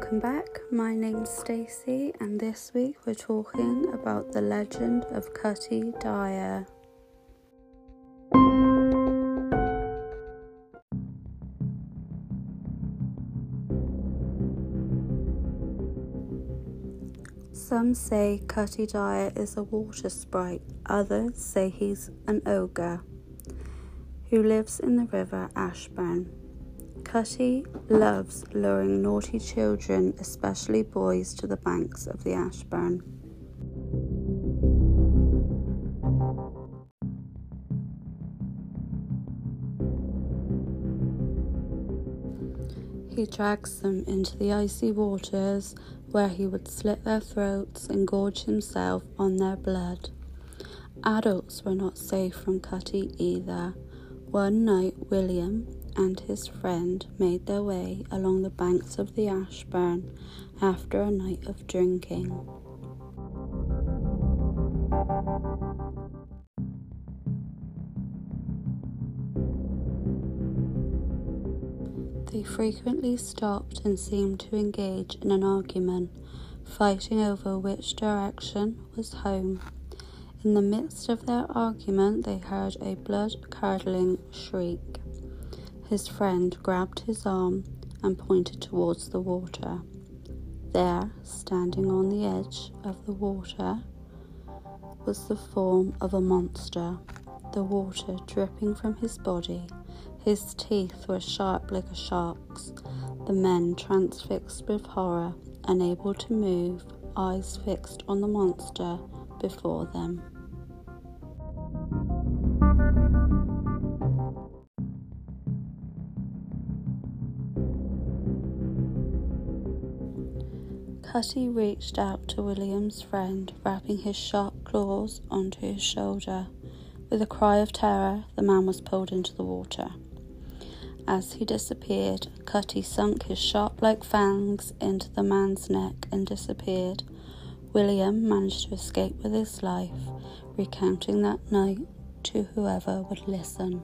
Welcome back. My name's Stacey, and this week we're talking about the legend of Cutty Dyer. Some say Cutty Dyer is a water sprite, others say he's an ogre who lives in the river Ashburn. Cutty loves luring naughty children, especially boys, to the banks of the Ashburn. He drags them into the icy waters where he would slit their throats and gorge himself on their blood. Adults were not safe from Cutty either. One night, William, and his friend made their way along the banks of the Ashburn after a night of drinking. They frequently stopped and seemed to engage in an argument, fighting over which direction was home. In the midst of their argument, they heard a blood curdling shriek. His friend grabbed his arm and pointed towards the water. There, standing on the edge of the water, was the form of a monster, the water dripping from his body. His teeth were sharp like a shark's. The men, transfixed with horror, unable to move, eyes fixed on the monster before them. Cutty reached out to William's friend, wrapping his sharp claws onto his shoulder. With a cry of terror, the man was pulled into the water. As he disappeared, Cutty sunk his sharp like fangs into the man's neck and disappeared. William managed to escape with his life, recounting that night to whoever would listen.